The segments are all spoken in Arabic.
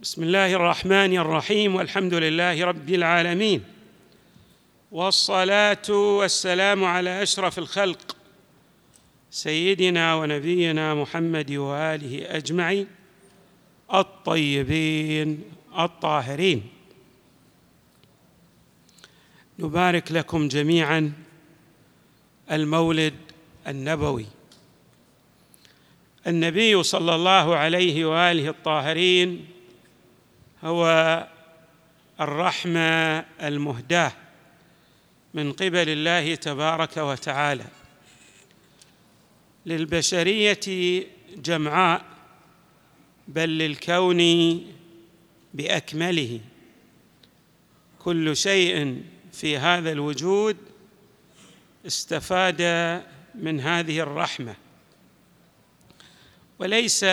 بسم الله الرحمن الرحيم والحمد لله رب العالمين والصلاه والسلام على اشرف الخلق سيدنا ونبينا محمد واله اجمعين الطيبين الطاهرين نبارك لكم جميعا المولد النبوي النبي صلى الله عليه واله الطاهرين هو الرحمة المهداة من قبل الله تبارك وتعالى. للبشرية جمعاء بل للكون بأكمله. كل شيء في هذا الوجود استفاد من هذه الرحمة. وليس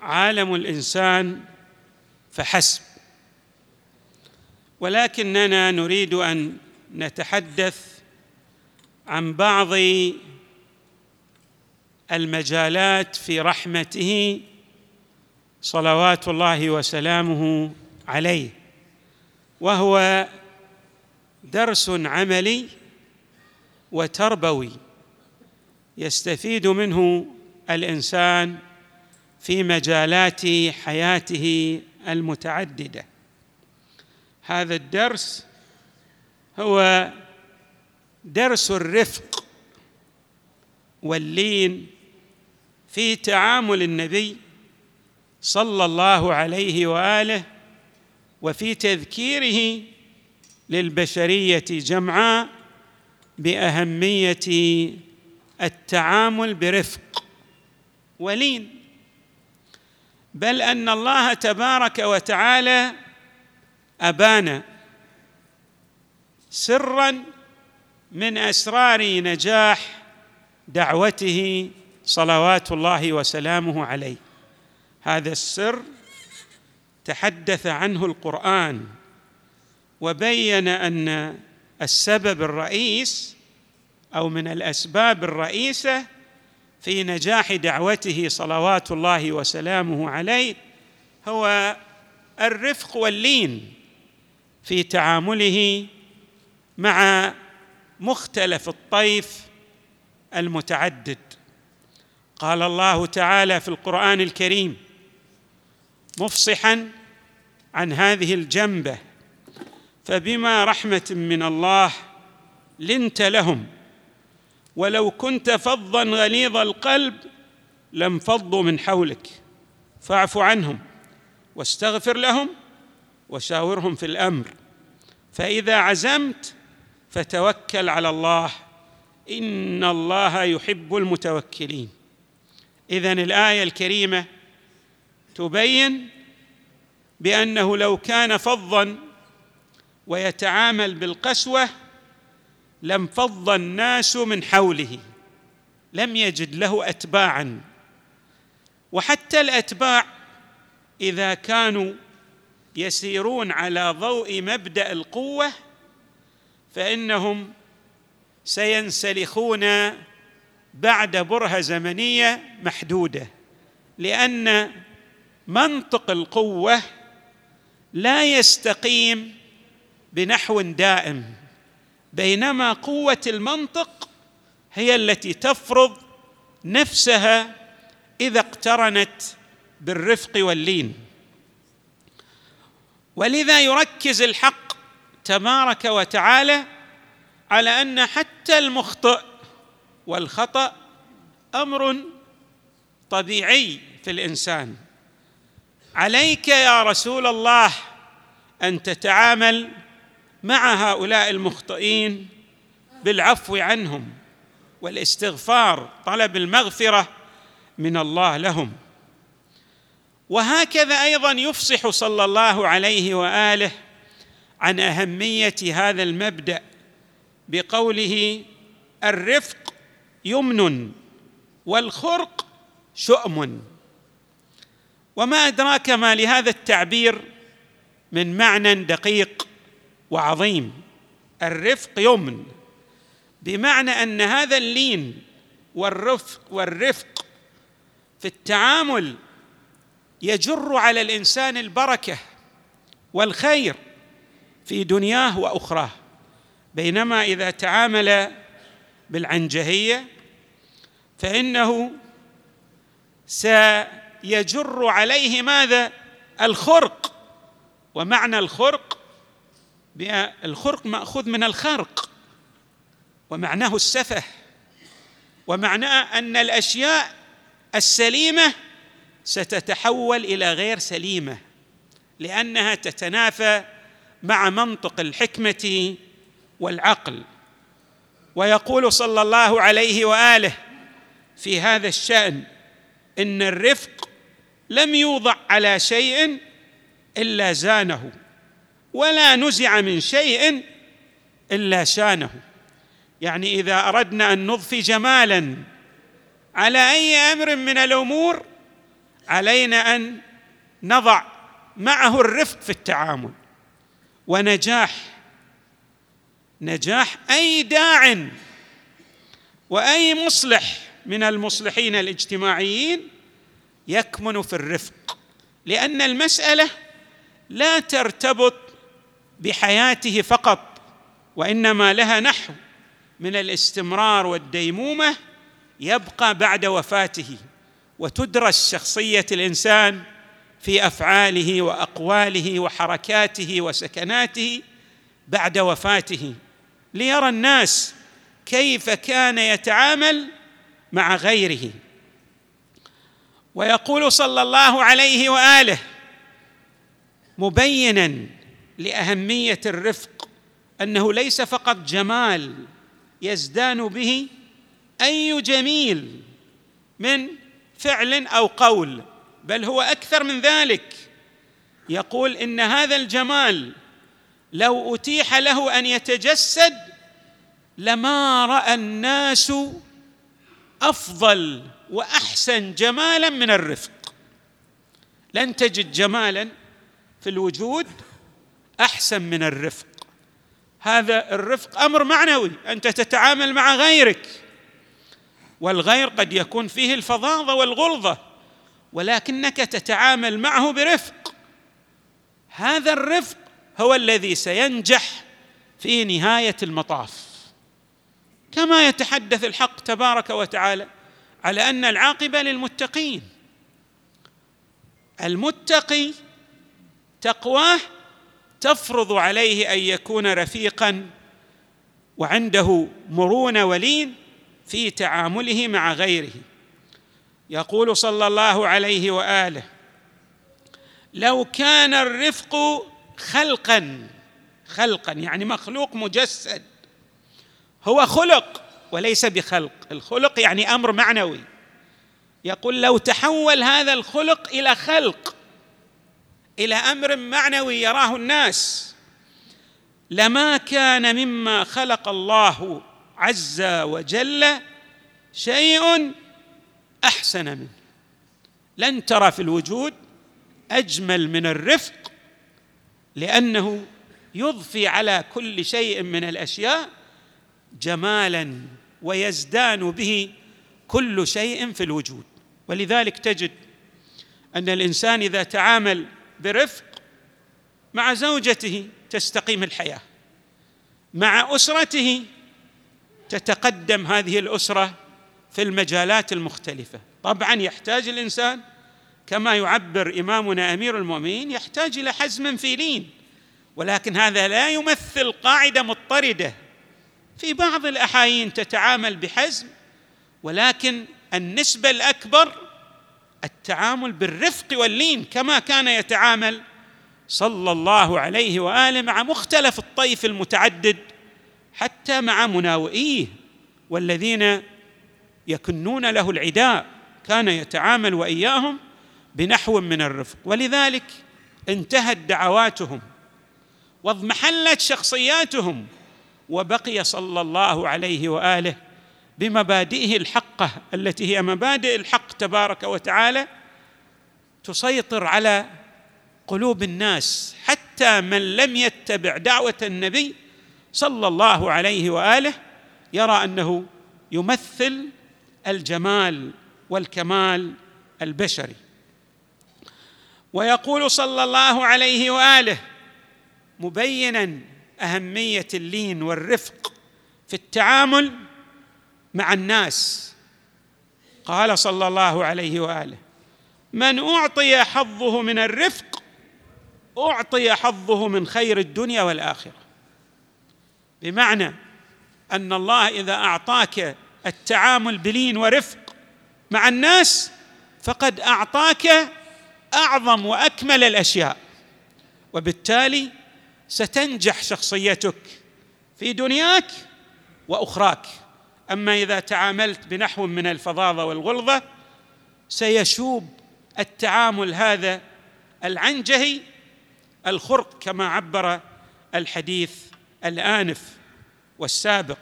عالم الإنسان فحسب. ولكننا نريد أن نتحدث عن بعض المجالات في رحمته صلوات الله وسلامه عليه وهو درس عملي وتربوي يستفيد منه الإنسان في مجالات حياته المتعددة. هذا الدرس هو درس الرفق واللين في تعامل النبي صلى الله عليه وآله وفي تذكيره للبشرية جمعاء بأهمية التعامل برفق ولين. بل أن الله تبارك وتعالى ابان سرا من أسرار نجاح دعوته صلوات الله وسلامه عليه. هذا السر تحدث عنه القرآن وبين أن السبب الرئيس أو من الأسباب الرئيسة في نجاح دعوته صلوات الله وسلامه عليه هو الرفق واللين في تعامله مع مختلف الطيف المتعدد. قال الله تعالى في القرآن الكريم مفصحا عن هذه الجنبة فبما رحمة من الله لنت لهم ولو كنت فظا غليظ القلب لانفضوا من حولك. فاعف عنهم واستغفر لهم وشاورهم في الأمر. فإذا عزمت فتوكل على الله. إن الله يحب المتوكلين. إذن الآية الكريمة تبين بأنه لو كان فظا ويتعامل بالقسوة لانفض الناس من حوله لم يجد له اتباعا. وحتى الأتباع إذا كانوا يسيرون على ضوء مبدأ القوة فإنهم سينسلخون بعد برهة زمنية محدودة. لأن منطق القوة لا يستقيم بنحو دائم. بينما قوة المنطق هي التي تفرض نفسها إذا اقترنت بالرفق واللين. ولذا يركز الحق تبارك وتعالى على أن حتى المخطئ والخطأ أمر طبيعي في الإنسان. عليك يا رسول الله أن تتعامل مع هؤلاء المخطئين بالعفو عنهم والاستغفار طلب المغفرة من الله لهم. وهكذا أيضا يفصح صلى الله عليه وآله عن أهمية هذا المبدأ بقوله الرفق يمن والخرق شؤم. وما أدراك ما لهذا التعبير من معنى دقيق؟ وعظيم. الرفق يمن. بمعنى أن هذا اللين والرفق والرفق في التعامل يجر على الإنسان البركة والخير في دنياه وأخراه. بينما إذا تعامل بالعنجهية فإنه سيجر عليه ماذا؟ الخرق. ومعنى الخرق الخرق مأخوذ من الخرق ومعناه السفه ومعناه أن الأشياء السليمة ستتحول إلى غير سليمة لأنها تتنافى مع منطق الحكمة والعقل. ويقول صلى الله عليه وآله في هذا الشأن إن الرفق لم يوضع على شيء إلا زانه. ولا نزع من شيء إلا شانه. يعني إذا أردنا أن نضفي جمالا على أي أمر من الأمور علينا أن نضع معه الرفق في التعامل. ونجاح نجاح أي داع وأي مصلح من المصلحين الاجتماعيين يكمن في الرفق. لأن المسألة لا ترتبط بحياته فقط وإنما لها نحو من الاستمرار والديمومة يبقى بعد وفاته وتدرس شخصية الإنسان في أفعاله وأقواله وحركاته وسكناته بعد وفاته ليرى الناس كيف كان يتعامل مع غيره. ويقول صلى الله عليه وآله مبينا لأهمية الرفق أنه ليس فقط جمال يزدان به أي جميل من فعل أو قول بل هو أكثر من ذلك. يقول إن هذا الجمال لو أتيح له أن يتجسد لما رأى الناس أفضل وأحسن جمالا من الرفق. لن تجد جمالا في الوجود أحسن من الرفق. هذا الرفق أمر معنوي أنت تتعامل مع غيرك. والغير قد يكون فيه الفظاظة والغلظة ولكنك تتعامل معه برفق. هذا الرفق هو الذي سينجح في نهاية المطاف. كما يتحدث الحق تبارك وتعالى على أن العاقبة للمتقين. المتقي تقواه تفرض عليه أن يكون رفيقا وعنده مرونة ولين في تعامله مع غيره. يقول صلى الله عليه وآله لو كان الرفق خلقا خلقا يعني مخلوق مجسد هو خلق وليس بخلق. الخلق يعني أمر معنوي. يقول لو تحول هذا الخلق إلى خلق إلى أمر معنوي يراه الناس. لما كان مما خلق الله عز وجل شيء أحسن منه. لن ترى في الوجود أجمل من الرفق لأنه يضفي على كل شيء من الأشياء جمالا ويزدان به كل شيء في الوجود. ولذلك تجد أن الإنسان إذا تعامل برفق مع زوجته تستقيم الحياة. مع أسرته تتقدم هذه الأسرة في المجالات المختلفة. طبعا يحتاج الإنسان كما يعبر إمامنا أمير المؤمنين يحتاج إلى حزم في لين ولكن هذا لا يمثل قاعدة مضطردة. في بعض الأحايين تتعامل بحزم ولكن النسبة الأكبر التعامل بالرفق واللين كما كان يتعامل صلى الله عليه وآله مع مختلف الطيف المتعدد حتى مع مناوئيه والذين يكنون له العداء كان يتعامل وإياهم بنحو من الرفق. ولذلك انتهت دعواتهم واضمحلت شخصياتهم وبقي صلى الله عليه وآله بمبادئه الحقة التي هي مبادئ الحق تبارك وتعالى تسيطر على قلوب الناس حتى من لم يتبع دعوة النبي صلى الله عليه وآله يرى أنه يمثل الجمال والكمال البشري. ويقول صلى الله عليه وآله مبينا أهمية اللين والرفق في التعامل مع الناس. قال صلى الله عليه وآله من أعطي حظه من الرفق أعطي حظه من خير الدنيا والآخرة. بمعنى أن الله إذا أعطاك التعامل بلين ورفق مع الناس فقد أعطاك أعظم وأكمل الأشياء. وبالتالي ستنجح شخصيتك في دنياك وأخراك. أما إذا تعاملت بنحو من الفظاظة والغلظة سيشوب التعامل هذا العنجهي الخرق كما عبر الحديث الآنف والسابق.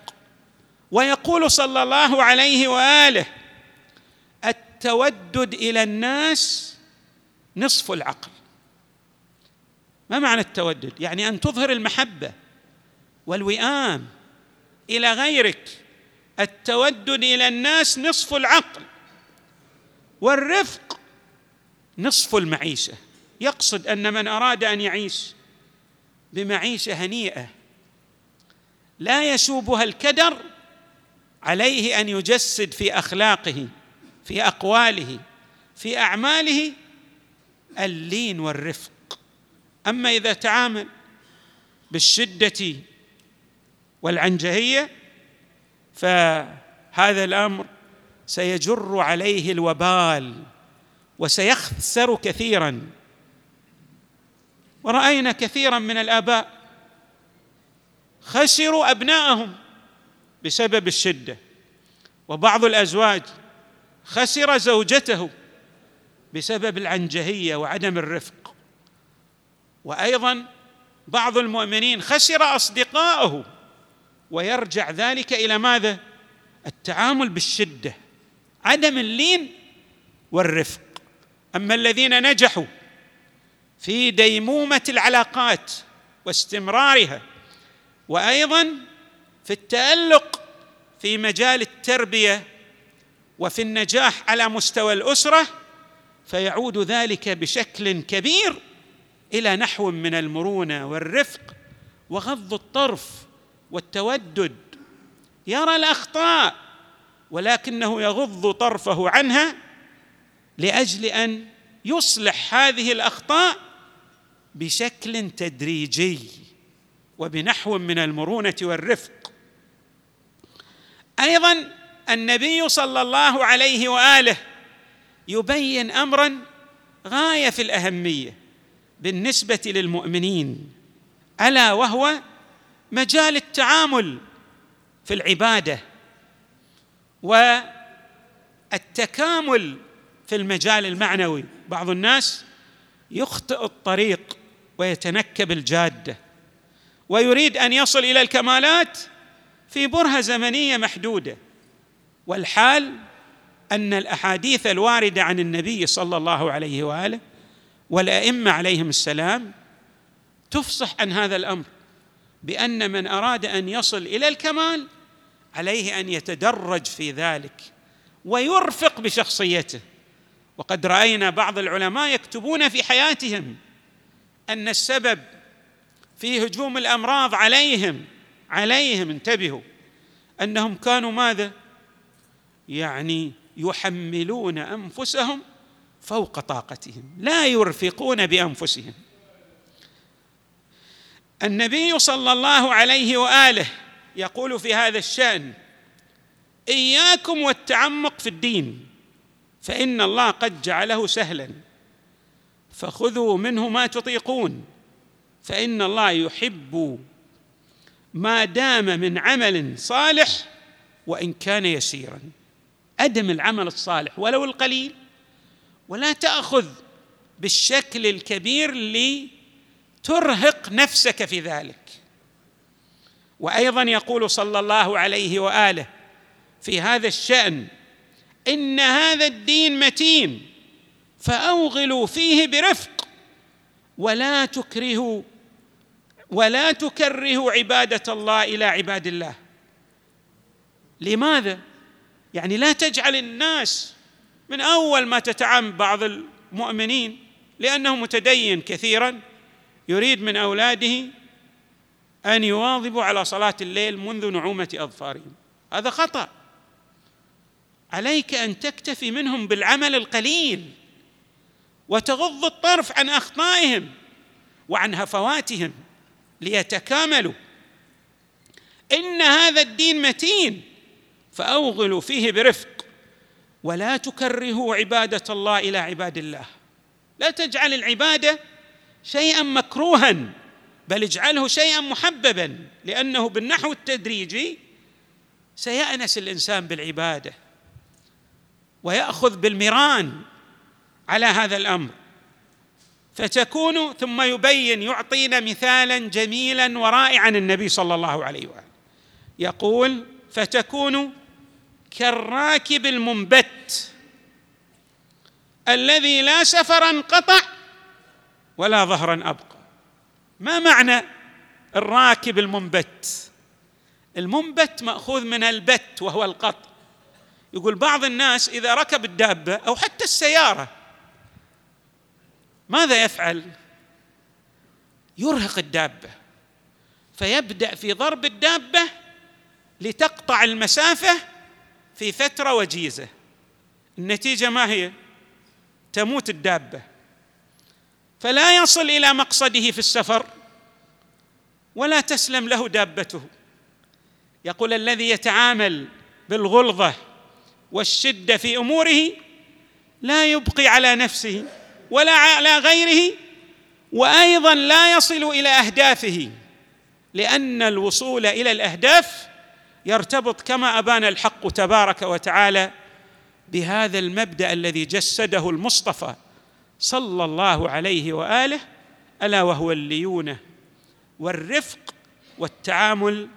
ويقول صلى الله عليه وآله التودد إلى الناس نصف العقل. ما معنى التودد؟ يعني أن تظهر المحبة والوئام إلى غيرك التودد إلى الناس نصف العقل والرفق نصف المعيشة. يقصد أن من أراد أن يعيش بمعيشة هنيئة لا يشوبها الكدر عليه أن يجسد في أخلاقه في أقواله في أعماله اللين والرفق. أما إذا تعامل بالشدة والعنجهية فهذا الأمر سيجر عليه الوبال وسيخسر كثيرا. ورأينا كثيرا من الآباء خسروا أبناءهم بسبب الشدة وبعض الأزواج خسر زوجته بسبب العنجهية وعدم الرفق. وأيضا بعض المؤمنين خسر اصدقائه ويرجع ذلك إلى ماذا؟ التعامل بالشدة عدم اللين والرفق. أما الذين نجحوا في ديمومة العلاقات واستمرارها وأيضا في التألق في مجال التربية وفي النجاح على مستوى الأسرة فيعود ذلك بشكل كبير إلى نحو من المرونة والرفق وغض الطرف والتودد. يرى الأخطاء ولكنه يغض طرفه عنها لأجل أن يصلح هذه الأخطاء بشكل تدريجي وبنحو من المرونة والرفق. أيضا النبي صلى الله عليه وآله يبين امرا غاية في الأهمية بالنسبة للمؤمنين ألا وهو مجال التعامل في العبادة والتكامل في المجال المعنوي. بعض الناس يخطئ الطريق ويتنكب الجادة ويريد أن يصل إلى الكمالات في برهة زمنية محدودة. والحال أن الأحاديث الواردة عن النبي صلى الله عليه وآله والأئمة عليهم السلام تفصح عن هذا الأمر. بأن من أراد أن يصل إلى الكمال عليه أن يتدرج في ذلك ويرفق بشخصيته. وقد رأينا بعض العلماء يكتبون في حياتهم أن السبب في هجوم الأمراض عليهم عليهم انتبهوا أنهم كانوا ماذا؟ يعني يحملون أنفسهم فوق طاقتهم لا يرفقون بأنفسهم. النبي صلى الله عليه وآله يقول في هذا الشأن إياكم والتعمق في الدين فإن الله قد جعله سهلا فخذوا منه ما تطيقون فإن الله يحب ما دام من عمل صالح وإن كان يسيرا. أدم العمل الصالح ولو القليل ولا تأخذ بالشكل الكبير لترهق نفسك في ذلك. وأيضا يقول صلى الله عليه وآله في هذا الشأن إن هذا الدين متين فأوغلوا فيه برفق ولا تكرهوا ولا تكرهوا عبادة الله إلى عباد الله. لماذا؟ يعني لا تجعل الناس من أول ما تتعامل بعض المؤمنين لأنه متدين كثيرا. يريد من أولاده أن يواظبوا على صلاة الليل منذ نعومة أظفارهم. هذا خطأ. عليك أن تكتفي منهم بالعمل القليل وتغض الطرف عن أخطائهم وعن هفواتهم ليتكاملوا. إن هذا الدين متين فأوغلوا فيه برفق ولا تكرهوا عبادة الله إلى عباد الله. لا تجعل العبادة شيئا مكروها بل اجعله شيئا محببا لأنه بالنحو التدريجي سيأنس الإنسان بالعبادة ويأخذ بالمران على هذا الأمر. فتكون ثم يبين يعطينا مثالا جميلا ورائعا النبي صلى الله عليه وآله. يقول فتكون كالراكب المنبت الذي لا سفرا قطع ولا ظهرا أبقى. ما معنى الراكب المنبت؟ المنبت مأخوذ من البت وهو القط يقول بعض الناس إذا ركب الدابة أو حتى السيارة ماذا يفعل؟ يرهق الدابة. فيبدأ في ضرب الدابة لتقطع المسافة في فترة وجيزة. النتيجة ما هي؟ تموت الدابة. فلا يصل إلى مقصده في السفر ولا تسلم له دابته. يقول الذي يتعامل بالغلظة والشدة في أموره لا يبقي على نفسه ولا على غيره وأيضا لا يصل إلى أهدافه لأن الوصول إلى الأهداف يرتبط كما أبان الحق تبارك وتعالى بهذا المبدأ الذي جسده المصطفى. صلى الله عليه وآله ألا وهو الليونة والرفق والتعامل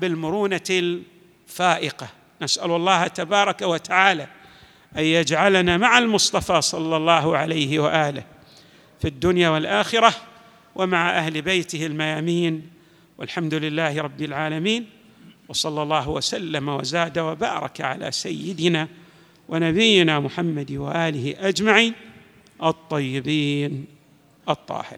بالمرونة الفائقة. نسأل الله تبارك وتعالى أن يجعلنا مع المصطفى صلى الله عليه وآله في الدنيا والآخرة ومع أهل بيته الميامين والحمد لله رب العالمين وصلى الله وسلم وزاد وبارك على سيدنا ونبينا محمد وآله أجمعين. الطيبين الطاهرين.